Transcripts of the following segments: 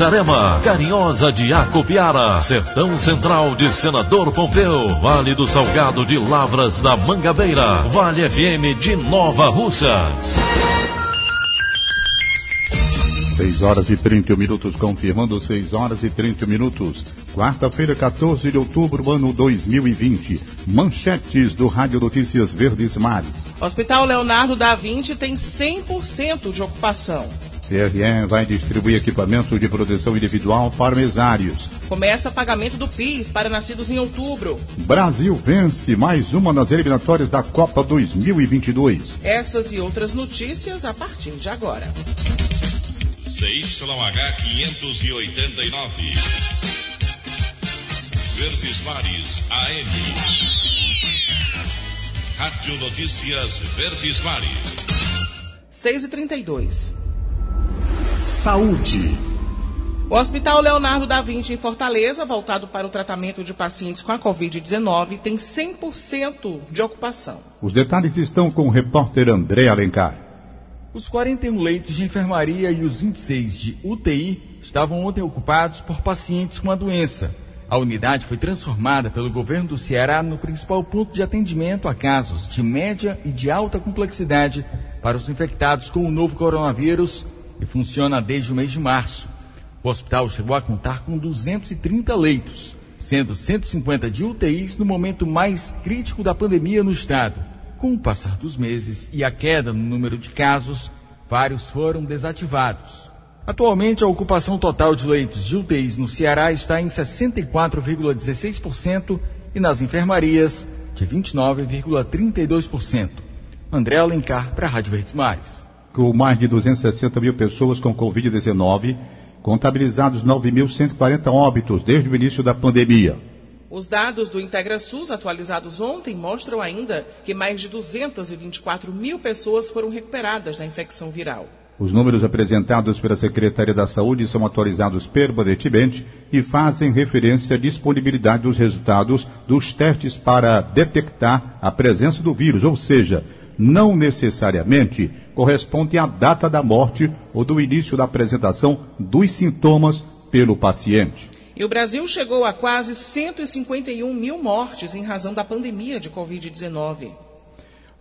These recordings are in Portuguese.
Itarema, Carinhosa de Acopiara, Sertão Central de Senador Pompeu, Vale do Salgado de Lavras da Mangabeira, Vale FM de Nova Russas. 6 horas e 30 minutos, confirmando 6 horas e 30 minutos. Quarta-feira, 14 de outubro, ano 2020. Manchetes do Rádio Notícias Verdes Mares. Hospital Leonardo da Vinci tem 100% de ocupação. CRE vai distribuir equipamento de proteção individual para mesários. Começa pagamento do PIS para nascidos em outubro. Brasil vence mais uma nas eliminatórias da Copa 2022. Essas e outras notícias a partir de agora. CYH 589. Verdes Mares AM. Rádio Notícias Verdes Mares. 6 e 32 Saúde. O Hospital Leonardo da Vinci em Fortaleza, voltado para o tratamento de pacientes com a Covid-19, tem 100% de ocupação. Os detalhes estão com o repórter André Alencar. Os 41 leitos de enfermaria e os 26 de UTI estavam ontem ocupados por pacientes com a doença. A unidade foi transformada pelo governo do Ceará no principal ponto de atendimento a casos de média e de alta complexidade para os infectados com o novo coronavírus e funciona desde o mês de março. O hospital chegou a contar com 230 leitos, sendo 150 de UTIs no momento mais crítico da pandemia no estado. Com o passar dos meses e a queda no número de casos, vários foram desativados. Atualmente, a ocupação total de leitos de UTIs no Ceará está em 64,16% e nas enfermarias de 29,32%. André Alencar para a Rádio Verdes Mares com mais de 260 mil pessoas com Covid-19, contabilizados 9.140 óbitos desde o início da pandemia. Os dados do IntegraSUS atualizados ontem mostram ainda que mais de 224 mil pessoas foram recuperadas da infecção viral. Os números apresentados pela Secretaria da Saúde são atualizados permanentemente e fazem referência à disponibilidade dos resultados dos testes para detectar a presença do vírus, ou seja, não necessariamente corresponde à data da morte ou do início da apresentação dos sintomas pelo paciente. E o Brasil chegou a quase 151 mil mortes em razão da pandemia de Covid-19.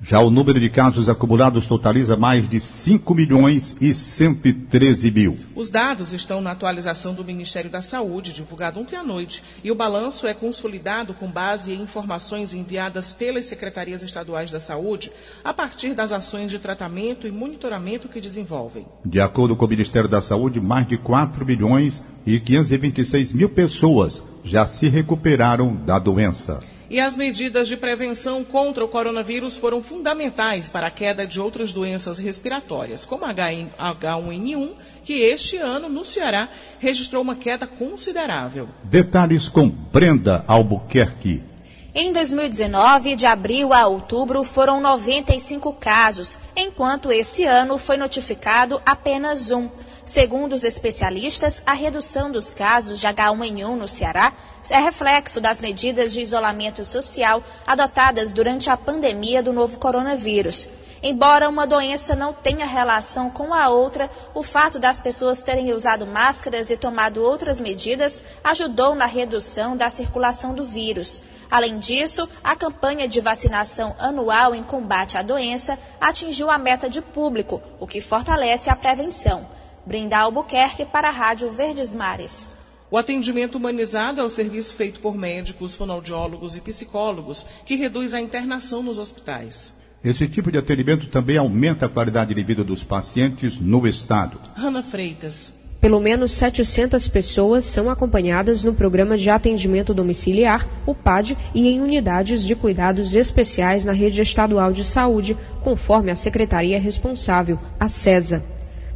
Já o número de casos acumulados totaliza mais de 5 milhões e 113 mil. Os dados estão na atualização do Ministério da Saúde, divulgado ontem à noite, e o balanço é consolidado com base em informações enviadas pelas secretarias estaduais da saúde a partir das ações de tratamento e monitoramento que desenvolvem. De acordo com o Ministério da Saúde, mais de 4 milhões e 526 mil pessoas já se recuperaram da doença. E as medidas de prevenção contra o coronavírus foram fundamentais para a queda de outras doenças respiratórias, como H1N1, que este ano no Ceará registrou uma queda considerável. Detalhes com Brenda Albuquerque. Em 2019, de abril a outubro, foram 95 casos, enquanto esse ano foi notificado apenas um. Segundo os especialistas, a redução dos casos de H1N1 no Ceará é reflexo das medidas de isolamento social adotadas durante a pandemia do novo coronavírus. Embora uma doença não tenha relação com a outra, o fato das pessoas terem usado máscaras e tomado outras medidas ajudou na redução da circulação do vírus. Além disso, a campanha de vacinação anual em combate à doença atingiu a meta de público, o que fortalece a prevenção. Brenda Albuquerque para a Rádio Verdes Mares. O atendimento humanizado é o serviço feito por médicos, fonoaudiólogos e psicólogos que reduz a internação nos hospitais. Esse tipo de atendimento também aumenta a qualidade de vida dos pacientes no estado. Ana Freitas. Pelo menos 700 pessoas são acompanhadas no programa de atendimento domiciliar, o PAD, e em unidades de cuidados especiais na rede estadual de saúde, conforme a secretaria responsável, a CESA.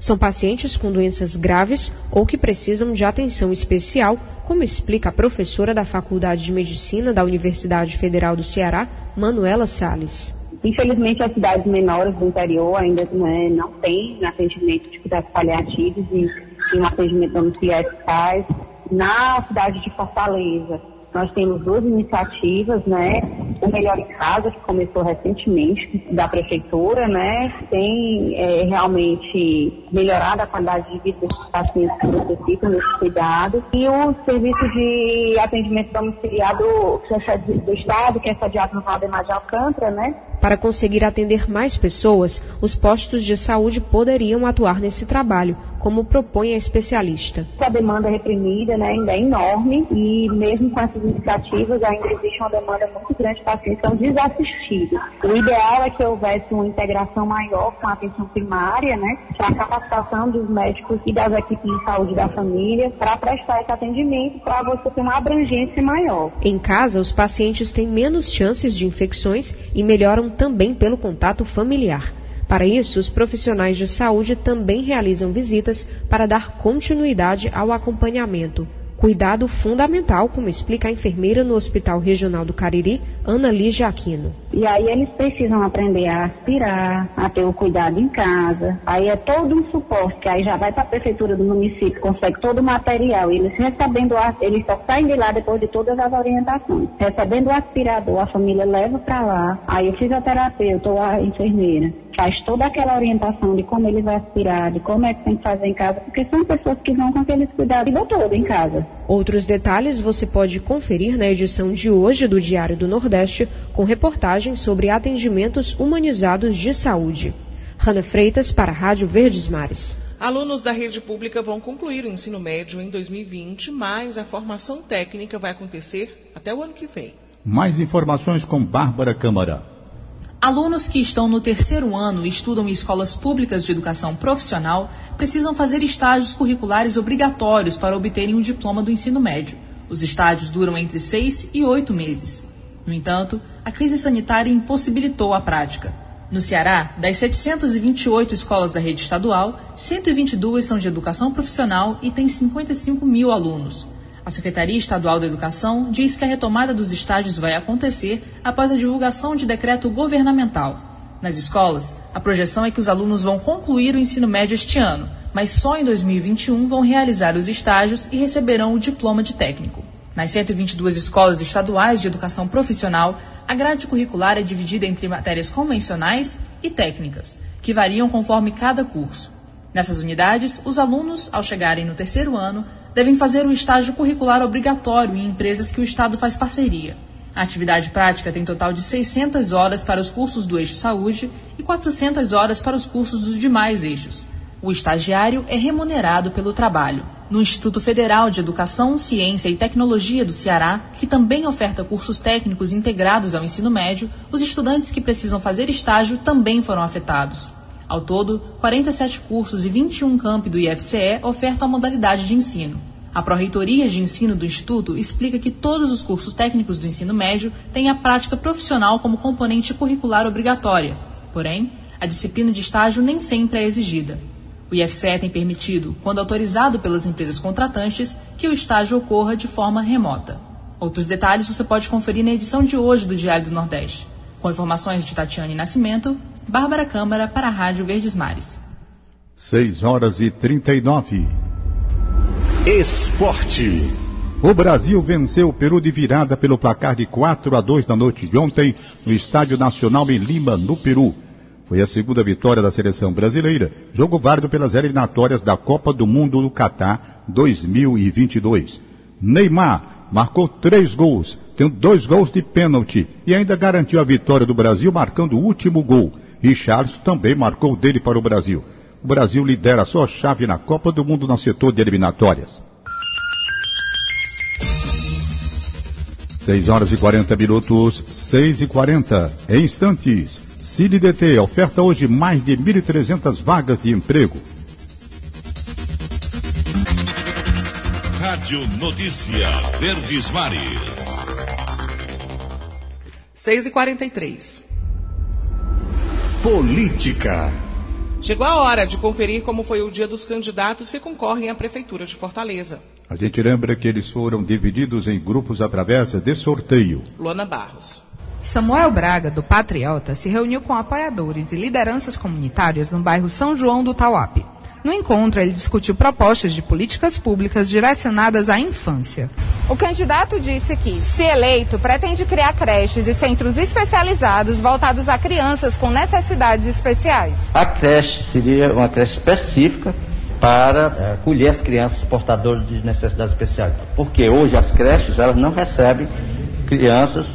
São pacientes com doenças graves ou que precisam de atenção especial, como explica a professora da Faculdade de Medicina da Universidade Federal do Ceará, Manuela Sales. Infelizmente, as cidades menores do interior ainda né, não têm atendimento de cuidados paliativos e, um atendimento domiciliar eficaz. Na cidade de Fortaleza, nós temos duas iniciativas, né? O Melhor em Casa, que começou recentemente, da Prefeitura, né? Tem é, realmente melhorado a qualidade de vida dos pacientes que necessitam desse cuidado. E o serviço de atendimento domiciliar do, do Estado, que é sediado no Valdemar de Alcântara, né? Para conseguir atender mais pessoas, os postos de saúde poderiam atuar nesse trabalho, como propõe a especialista. A demanda reprimida né, ainda é enorme e mesmo com essas iniciativas ainda existe uma demanda muito grande de pacientes que são desassistidos. O ideal é que houvesse uma integração maior com a atenção primária, né, a capacitação dos médicos e das equipes de saúde da família para prestar esse atendimento para você ter uma abrangência maior. Em casa, os pacientes têm menos chances de infecções e melhoram também pelo contato familiar. Para isso, os profissionais de saúde também realizam visitas para dar continuidade ao acompanhamento. Cuidado fundamental, como explica a enfermeira no Hospital Regional do Cariri, Ana Lígia Aquino. E aí eles precisam aprender a aspirar, a ter o cuidado em casa. Aí é todo um suporte, que aí já vai para a prefeitura do município, consegue todo o material. Eles recebendo, eles só saem de lá depois de todas as orientações. Recebendo o aspirador, a família leva para lá. Aí o fisioterapeuta ou a enfermeira faz toda aquela orientação de como ele vai aspirar, de como é que tem que fazer em casa, porque são pessoas que vão com aqueles cuidados o todo em casa. Outros detalhes você pode conferir na edição de hoje do Diário do Nordeste, com reportagens sobre atendimentos humanizados de saúde. Rana Freitas para a Rádio Verdes Mares. Alunos da rede pública vão concluir o ensino médio em 2020, mas a formação técnica vai acontecer até o ano que vem. Mais informações com Bárbara Câmara. Alunos que estão no terceiro ano e estudam em escolas públicas de educação profissional precisam fazer estágios curriculares obrigatórios para obterem o um diploma do ensino médio. Os estágios duram entre seis e oito meses. No entanto, a crise sanitária impossibilitou a prática. No Ceará, das 728 escolas da rede estadual, 122 são de educação profissional e têm 55 mil alunos. A Secretaria Estadual da Educação diz que a retomada dos estágios vai acontecer após a divulgação de decreto governamental. Nas escolas, a projeção é que os alunos vão concluir o ensino médio este ano, mas só em 2021 vão realizar os estágios e receberão o diploma de técnico. Nas 122 escolas estaduais de educação profissional, a grade curricular é dividida entre matérias convencionais e técnicas, que variam conforme cada curso. Nessas unidades, os alunos, ao chegarem no terceiro ano, devem fazer o estágio curricular obrigatório em empresas que o Estado faz parceria. A atividade prática tem total de 600 horas para os cursos do eixo saúde e 400 horas para os cursos dos demais eixos. O estagiário é remunerado pelo trabalho. No Instituto Federal de Educação, Ciência e Tecnologia do Ceará, que também oferta cursos técnicos integrados ao ensino médio, os estudantes que precisam fazer estágio também foram afetados. Ao todo, 47 cursos e 21 campi do IFCE ofertam a modalidade de ensino. A Pró-Reitoria de Ensino do Instituto explica que todos os cursos técnicos do ensino médio têm a prática profissional como componente curricular obrigatória. Porém, a disciplina de estágio nem sempre é exigida. O IFCE tem permitido, quando autorizado pelas empresas contratantes, que o estágio ocorra de forma remota. Outros detalhes você pode conferir na edição de hoje do Diário do Nordeste. Com informações de Tatiane Nascimento, Bárbara Câmara para a Rádio Verdes Mares. 6 horas e 39. Esporte. O Brasil venceu o Peru de virada pelo placar de 4 a 2 na noite de ontem no Estádio Nacional em Lima, no Peru. Foi a segunda vitória da seleção brasileira, jogo válido pelas eliminatórias da Copa do Mundo do Catar 2022. Neymar marcou três gols, tem dois gols de pênalti e ainda garantiu a vitória do Brasil marcando o último gol. Richarlison também marcou dele para o Brasil. O Brasil lidera sua chave na Copa do Mundo no setor de eliminatórias. 6 horas e 40 minutos, 6 e 40. Em instantes, CineDT oferta hoje mais de 1.300 vagas de emprego. Rádio Notícia Verdes Mares. 6 e 43 Política. Chegou a hora de conferir como foi o dia dos candidatos que concorrem à Prefeitura de Fortaleza. A gente lembra que eles foram divididos em grupos através de sorteio. Luana Barros. Samuel Braga, do Patriota, se reuniu com apoiadores e lideranças comunitárias no bairro São João do Tauape. No encontro, ele discutiu propostas de políticas públicas direcionadas à infância. O candidato disse que, se eleito, pretende criar creches e centros especializados voltados a crianças com necessidades especiais. A creche seria uma creche específica para é, acolher as crianças portadoras de necessidades especiais. Porque hoje as creches elas não recebem crianças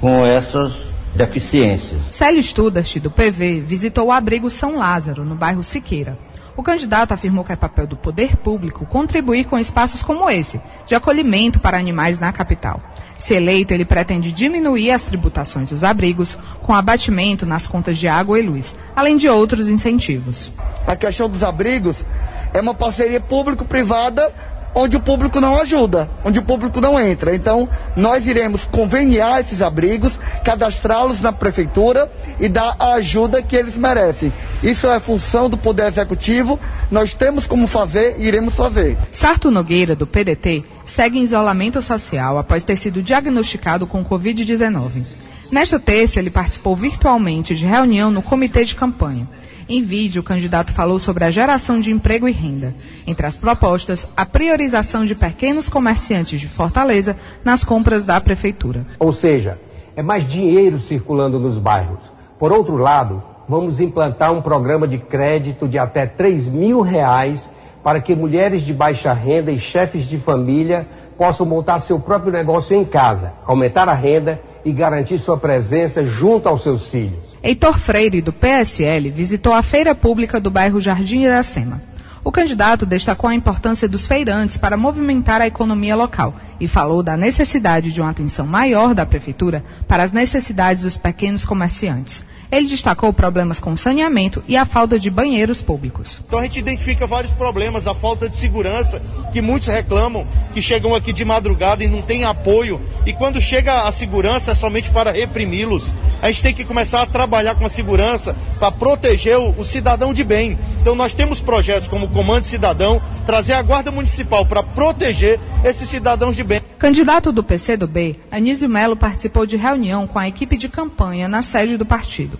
com essas deficiências. Célio Studart, do PV, visitou o abrigo São Lázaro, no bairro Siqueira. O candidato afirmou que é papel do poder público contribuir com espaços como esse, de acolhimento para animais na capital. Se eleito, ele pretende diminuir as tributações dos abrigos, com abatimento nas contas de água e luz, além de outros incentivos. A questão dos abrigos é uma parceria público-privada onde o público não ajuda, onde o público não entra. Então, nós iremos conveniar esses abrigos, cadastrá-los na prefeitura e dar a ajuda que eles merecem. Isso é função do Poder Executivo, nós temos como fazer e iremos fazer. Sarto Nogueira, do PDT, segue em isolamento social após ter sido diagnosticado com Covid-19. Nesta terça, ele participou virtualmente de reunião no comitê de campanha. Em vídeo, o candidato falou sobre a geração de emprego e renda. Entre as propostas, a priorização de pequenos comerciantes de Fortaleza nas compras da prefeitura. Ou seja, é mais dinheiro circulando nos bairros. Por outro lado, vamos implantar um programa de crédito de até 3 mil reais para que mulheres de baixa renda e chefes de família possam montar seu próprio negócio em casa, aumentar a renda e garantir sua presença junto aos seus filhos. Heitor Freire, do PSL, visitou a feira pública do bairro Jardim Iracema. O candidato destacou a importância dos feirantes para movimentar a economia local e falou da necessidade de uma atenção maior da Prefeitura para as necessidades dos pequenos comerciantes. Ele destacou problemas com saneamento e a falta de banheiros públicos. Então a gente identifica vários problemas, a falta de segurança, que muitos reclamam, que chegam aqui de madrugada e não tem apoio. E quando chega a segurança é somente para reprimi-los. A gente tem que começar a trabalhar com a segurança para proteger o, o cidadão de bem. Então nós temos projetos como o Comando Cidadão, trazer a Guarda Municipal para proteger esses cidadãos de bem. Candidato do PCdoB, Anísio Melo participou de reunião com a equipe de campanha na sede do partido.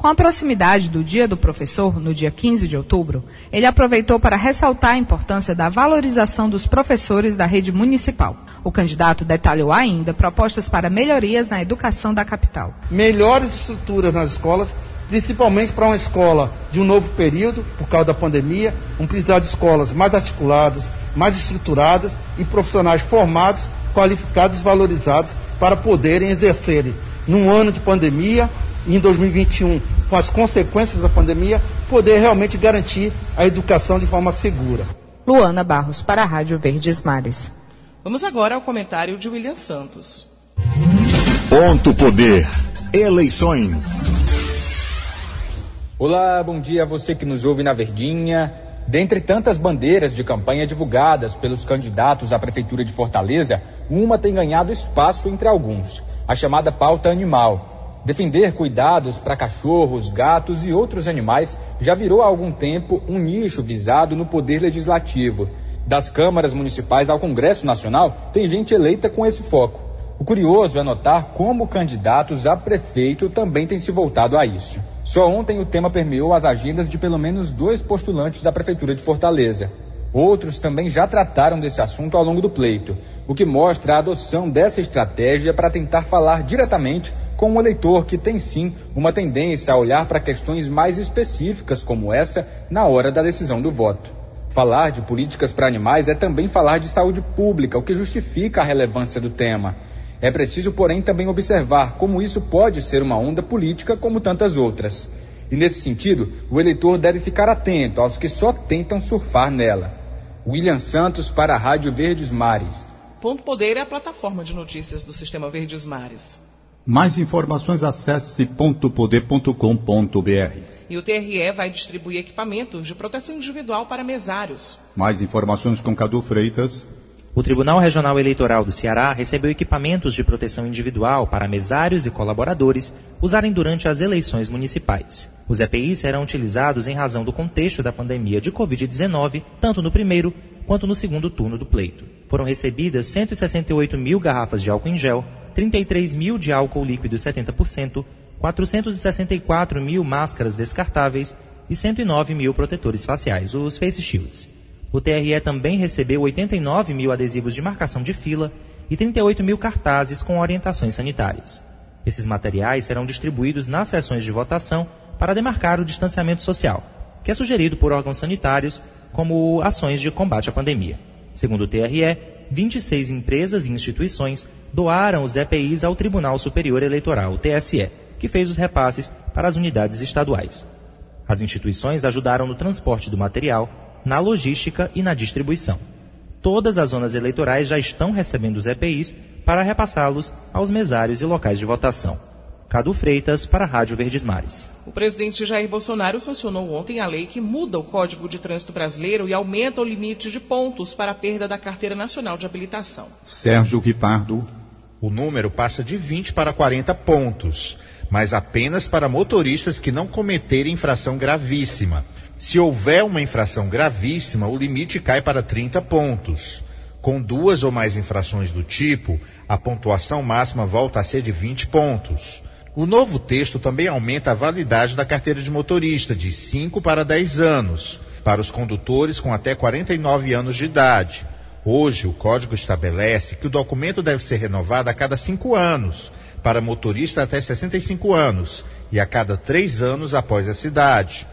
Com a proximidade do Dia do Professor, no dia 15 de outubro, ele aproveitou para ressaltar a importância da valorização dos professores da rede municipal. O candidato detalhou ainda propostas para melhorias na educação da capital. Melhores estruturas nas escolas, principalmente para uma escola de um novo período, por causa da pandemia, um precisar de escolas mais articuladas, mais estruturadas e profissionais formados, qualificados valorizados para poderem exercerem, num ano de pandemia, em 2021, com as consequências da pandemia, poder realmente garantir a educação de forma segura. Luana Barros, para a Rádio Verdes Mares. Vamos agora ao comentário de William Santos. Ponto Poder. Eleições. Olá, bom dia a você que nos ouve na Verdinha. Dentre tantas bandeiras de campanha divulgadas pelos candidatos à Prefeitura de Fortaleza, uma tem ganhado espaço entre alguns: a chamada pauta animal. Defender cuidados para cachorros, gatos e outros animais já virou há algum tempo um nicho visado no poder legislativo. Das câmaras municipais ao Congresso Nacional, tem gente eleita com esse foco. O curioso é notar como candidatos a prefeito também têm se voltado a isso. Só ontem o tema permeou as agendas de pelo menos dois postulantes da Prefeitura de Fortaleza. Outros também já trataram desse assunto ao longo do pleito, o que mostra a adoção dessa estratégia para tentar falar diretamente com um eleitor que tem sim uma tendência a olhar para questões mais específicas como essa na hora da decisão do voto. Falar de políticas para animais é também falar de saúde pública, o que justifica a relevância do tema. É preciso, porém, também observar como isso pode ser uma onda política como tantas outras. E nesse sentido, o eleitor deve ficar atento aos que só tentam surfar nela. William Santos para a Rádio Verdes Mares. Ponto Poder é a plataforma de notícias do Sistema Verdes Mares. Mais informações acesse pontopoder.com.br. E o TRE vai distribuir equipamentos de proteção individual para mesários. Mais informações com Cadu Freitas. O Tribunal Regional Eleitoral do Ceará recebeu equipamentos de proteção individual para mesários e colaboradores usarem durante as eleições municipais. Os EPIs serão utilizados em razão do contexto da pandemia de Covid-19, tanto no primeiro quanto no segundo turno do pleito. Foram recebidas 168 mil garrafas de álcool em gel, 33 mil de álcool líquido 70%, 464 mil máscaras descartáveis e 109 mil protetores faciais, os face shields. O TRE também recebeu 89 mil adesivos de marcação de fila e 38 mil cartazes com orientações sanitárias. Esses materiais serão distribuídos nas sessões de votação para demarcar o distanciamento social, que é sugerido por órgãos sanitários como ações de combate à pandemia. Segundo o TRE, 26 empresas e instituições doaram os EPIs ao Tribunal Superior Eleitoral, TSE, que fez os repasses para as unidades estaduais. As instituições ajudaram no transporte do material, na logística e na distribuição. Todas as zonas eleitorais já estão recebendo os EPIs para repassá-los aos mesários e locais de votação. Cadu Freitas, para a Rádio Verdes Mares. O presidente Jair Bolsonaro sancionou ontem a lei que muda o Código de Trânsito Brasileiro e aumenta o limite de pontos para a perda da Carteira Nacional de Habilitação. Sérgio Ripardo. O número passa de 20 para 40 pontos, mas apenas para motoristas que não cometerem infração gravíssima. Se houver uma infração gravíssima, o limite cai para 30 pontos. Com duas ou mais infrações do tipo, a pontuação máxima volta a ser de 20 pontos. O novo texto também aumenta a validade da carteira de motorista de 5 para 10 anos, para os condutores com até 49 anos de idade. Hoje, o código estabelece que o documento deve ser renovado a cada 5 anos, para motorista até 65 anos, e a cada 3 anos após essa idade.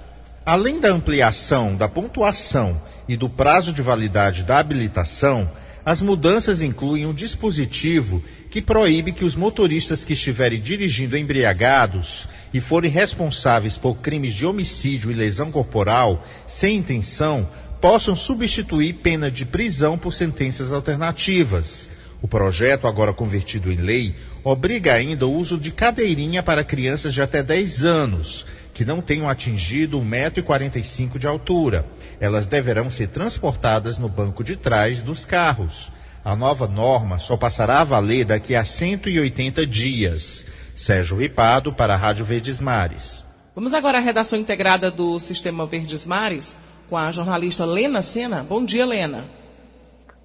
Além da ampliação da pontuação e do prazo de validade da habilitação, as mudanças incluem um dispositivo que proíbe que os motoristas que estiverem dirigindo embriagados e forem responsáveis por crimes de homicídio e lesão corporal sem intenção possam substituir pena de prisão por sentenças alternativas. O projeto, agora convertido em lei, obriga ainda o uso de cadeirinha para crianças de até 10 anos, que não tenham atingido 1,45m de altura. Elas deverão ser transportadas no banco de trás dos carros. A nova norma só passará a valer daqui a 180 dias. Sérgio Ripado, para a Rádio Verdes Mares. Vamos agora à redação integrada do Sistema Verdes Mares com a jornalista Lena Sena. Bom dia, Lena.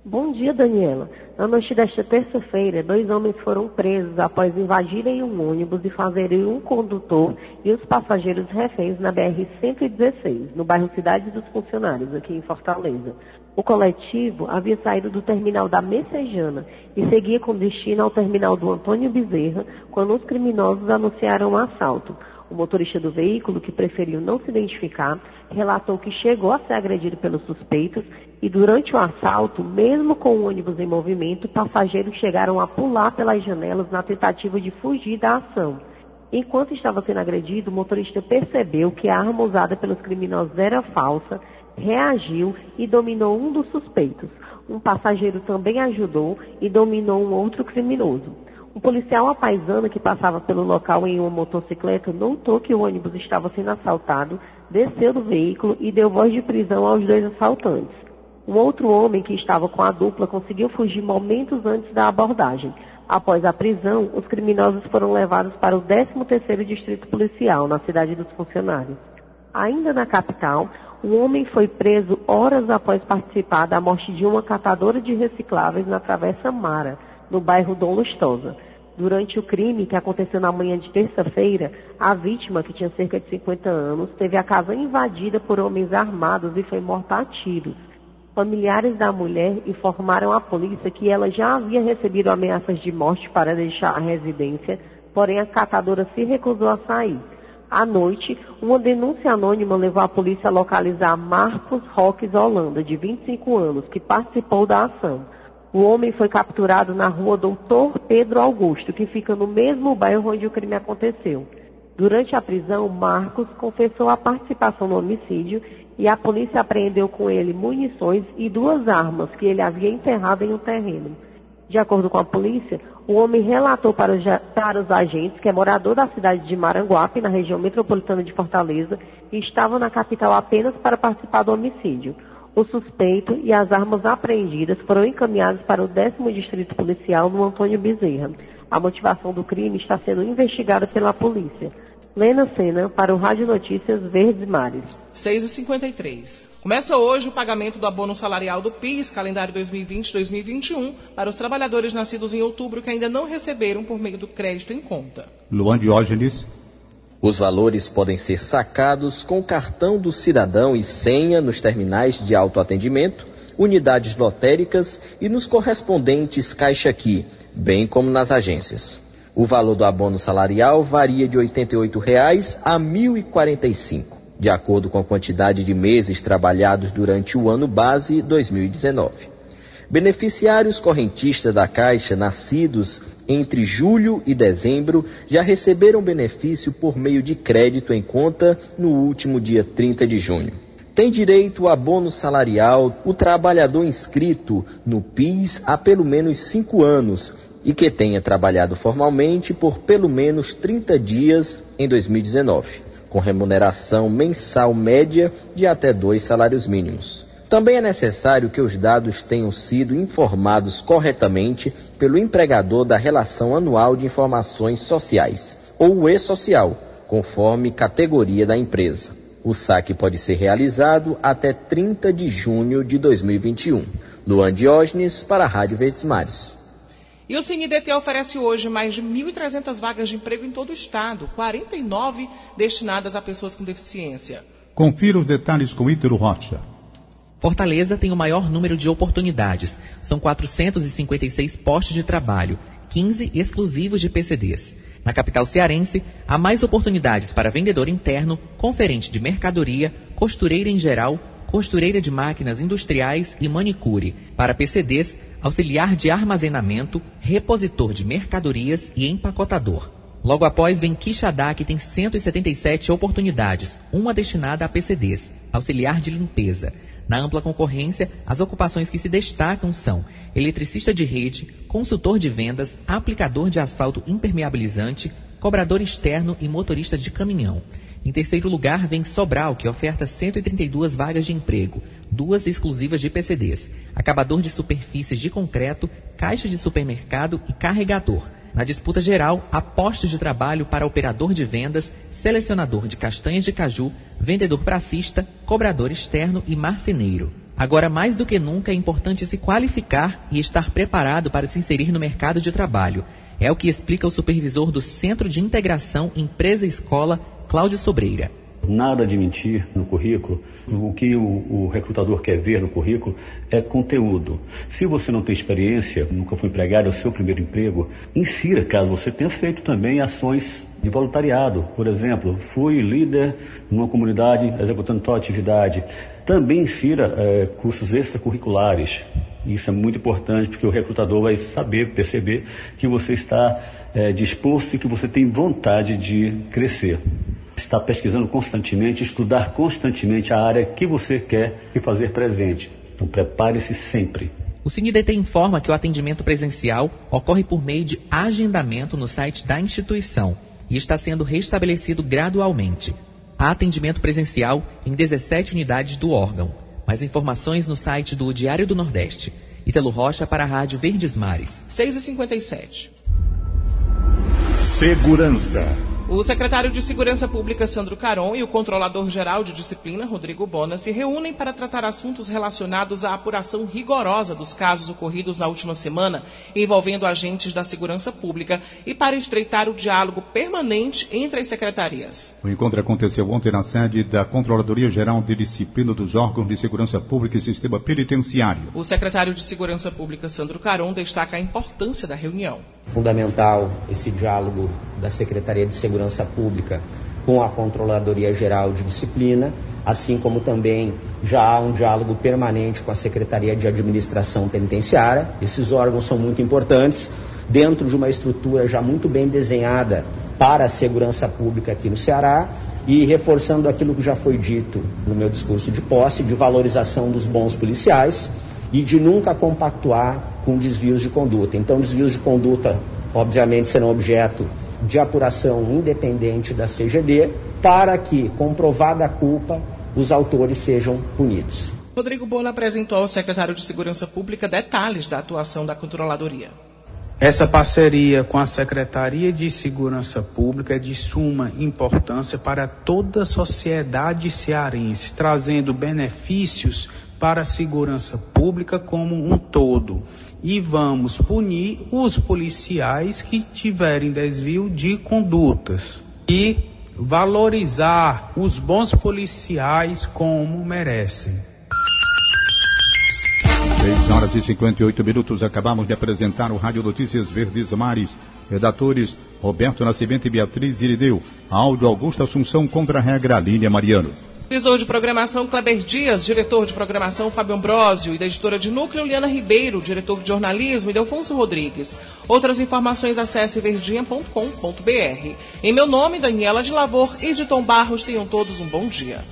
Bom dia, Daniela. Na noite desta terça-feira, dois homens foram presos após invadirem um ônibus e fazerem um condutor e os passageiros reféns na BR-116, no bairro Cidade dos Funcionários, aqui em Fortaleza. O coletivo havia saído do terminal da Messejana e seguia com destino ao terminal do Antônio Bezerra quando os criminosos anunciaram o um assalto. O motorista do veículo, que preferiu não se identificar, relatou que chegou a ser agredido pelos suspeitos e durante o assalto, mesmo com o ônibus em movimento, passageiros chegaram a pular pelas janelas na tentativa de fugir da ação. Enquanto estava sendo agredido, o motorista percebeu que a arma usada pelos criminosos era falsa, reagiu e dominou um dos suspeitos. Um passageiro também ajudou e dominou um outro criminoso. Um policial apaisano que passava pelo local em uma motocicleta notou que o ônibus estava sendo assaltado, desceu do veículo e deu voz de prisão aos dois assaltantes. Um outro homem que estava com a dupla conseguiu fugir momentos antes da abordagem. Após a prisão, os criminosos foram levados para o 13º Distrito Policial, na cidade dos funcionários. Ainda na capital, um homem foi preso horas após participar da morte de uma catadora de recicláveis na Travessa Mara, no bairro Dom Lustosa. Durante o crime, que aconteceu na manhã de terça-feira, a vítima, que tinha cerca de 50 anos, teve a casa invadida por homens armados e foi morta a tiros. Familiares da mulher informaram à polícia que ela já havia recebido ameaças de morte para deixar a residência, porém a catadora se recusou a sair. À noite, uma denúncia anônima levou a polícia a localizar Marcos Roques Holanda, de 25 anos, que participou da ação. O homem foi capturado na rua Doutor Pedro Augusto, que fica no mesmo bairro onde o crime aconteceu. Durante a prisão, Marcos confessou a participação no homicídio e a polícia apreendeu com ele munições e duas armas que ele havia enterrado em um terreno. De acordo com a polícia, o homem relatou para os, para os agentes que é morador da cidade de Maranguape, na região metropolitana de Fortaleza, e estava na capital apenas para participar do homicídio. O suspeito e as armas apreendidas foram encaminhados para o 10 Distrito Policial no Antônio Bezerra. A motivação do crime está sendo investigada pela polícia. Lena Sena para o Rádio Notícias Verdes Mares. 6h53. Começa hoje o pagamento do abono salarial do PIS, calendário 2020-2021, para os trabalhadores nascidos em outubro que ainda não receberam por meio do crédito em conta. Luan Diógenes. Os valores podem ser sacados com cartão do cidadão e senha nos terminais de autoatendimento, unidades lotéricas e nos correspondentes Caixa Aqui, bem como nas agências. O valor do abono salarial varia de R$ 88,00 a R$ 1.045, de acordo com a quantidade de meses trabalhados durante o ano base 2019. Beneficiários correntistas da Caixa nascidos entre julho e dezembro já receberam benefício por meio de crédito em conta no último dia 30 de junho. Tem direito a bônus salarial o trabalhador inscrito no PIS há pelo menos cinco anos e que tenha trabalhado formalmente por pelo menos 30 dias em 2019, com remuneração mensal média de até dois salários mínimos. Também é necessário que os dados tenham sido informados corretamente pelo empregador da Relação Anual de Informações Sociais, ou E-Social, conforme categoria da empresa. O saque pode ser realizado até 30 de junho de 2021. Luan Diógenes para a Rádio Verdes Mares. E o CineDT oferece hoje mais de 1.300 vagas de emprego em todo o estado, 49 destinadas a pessoas com deficiência. Confira os detalhes com Ítero Rocha. Fortaleza tem o maior número de oportunidades. São 456 postos de trabalho, 15 exclusivos de PCDs. Na capital cearense, há mais oportunidades para vendedor interno, conferente de mercadoria, costureira em geral, costureira de máquinas industriais e manicure. Para PCDs, auxiliar de armazenamento, repositor de mercadorias e empacotador. Logo após vem Quixadá, que tem 177 oportunidades, uma destinada a PCDs, auxiliar de limpeza. Na ampla concorrência, as ocupações que se destacam são eletricista de rede, consultor de vendas, aplicador de asfalto impermeabilizante, cobrador externo e motorista de caminhão. Em terceiro lugar, vem Sobral, que oferta 132 vagas de emprego, duas exclusivas de PCDs, acabador de superfícies de concreto, caixa de supermercado e carregador. Na disputa geral, há postos de trabalho para operador de vendas, selecionador de castanhas de caju, vendedor pracista, cobrador externo e marceneiro. Agora, mais do que nunca, é importante se qualificar e estar preparado para se inserir no mercado de trabalho. É o que explica o supervisor do Centro de Integração Empresa-Escola, Cláudio Sobreira. Nada de mentir no currículo. O que o, o, recrutador quer ver no currículo é conteúdo. Se você não tem experiência, nunca foi empregado, é o seu primeiro emprego, insira, caso você tenha feito também ações de voluntariado. Por exemplo, fui líder numa comunidade executando tal atividade. Também insira é, cursos extracurriculares. Isso é muito importante porque o recrutador vai saber, perceber que você está é, disposto e que você tem vontade de crescer estar pesquisando constantemente, estudar constantemente a área que você quer e fazer presente. Então prepare-se sempre. O CineDT informa que o atendimento presencial ocorre por meio de agendamento no site da instituição e está sendo restabelecido gradualmente. Há atendimento presencial em 17 unidades do órgão. Mais informações no site do Diário do Nordeste. Italo Rocha para a Rádio Verdes Mares. 6h57. Segurança. O secretário de Segurança Pública, Sandro Caron, e o controlador-geral de disciplina, Rodrigo Bona, se reúnem para tratar assuntos relacionados à apuração rigorosa dos casos ocorridos na última semana envolvendo agentes da segurança pública e para estreitar o diálogo permanente entre as secretarias. O encontro aconteceu ontem na sede da Controladoria-Geral de Disciplina dos Órgãos de Segurança Pública e Sistema Penitenciário. O secretário de Segurança Pública, Sandro Caron, destaca a importância da reunião. Fundamental esse diálogo da Secretaria de Segurança Pública com a Controladoria Geral de Disciplina, assim como também já há um diálogo permanente com a Secretaria de Administração Penitenciária. Esses órgãos são muito importantes dentro de uma estrutura já muito bem desenhada para a segurança pública aqui no Ceará e reforçando aquilo que já foi dito no meu discurso de posse, de valorização dos bons policiais e de nunca compactuar com desvios de conduta. Então, desvios de conduta, obviamente, serão objeto de apuração independente da CGD, para que, comprovada a culpa, os autores sejam punidos. Rodrigo Bona apresentou ao secretário de Segurança Pública detalhes da atuação da controladoria. Essa parceria com a Secretaria de Segurança Pública é de suma importância para toda a sociedade cearense, trazendo benefícios para a segurança pública como um todo. E vamos punir os policiais que tiverem desvio de condutas. E valorizar os bons policiais como merecem. 6 horas e 58 minutos. Acabamos de apresentar o Rádio Notícias Verdes Mares. Redatores Roberto Nascimento e Beatriz Irideu. Aldo Augusto Assunção contra a regra Línia Mariano. Supervisor de programação Kleber Dias, diretor de programação Fábio Ambrosio e da editora de núcleo Liana Ribeiro, diretor de jornalismo e Delfonso Rodrigues. Outras informações acesse verdinha.com.br. Em meu nome, Daniela de Lavor e de Tom Barros, tenham todos um bom dia.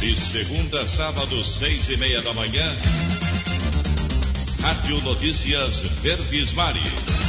De segunda a sábado, seis e meia da manhã, Rádio Notícias Verdes Mares.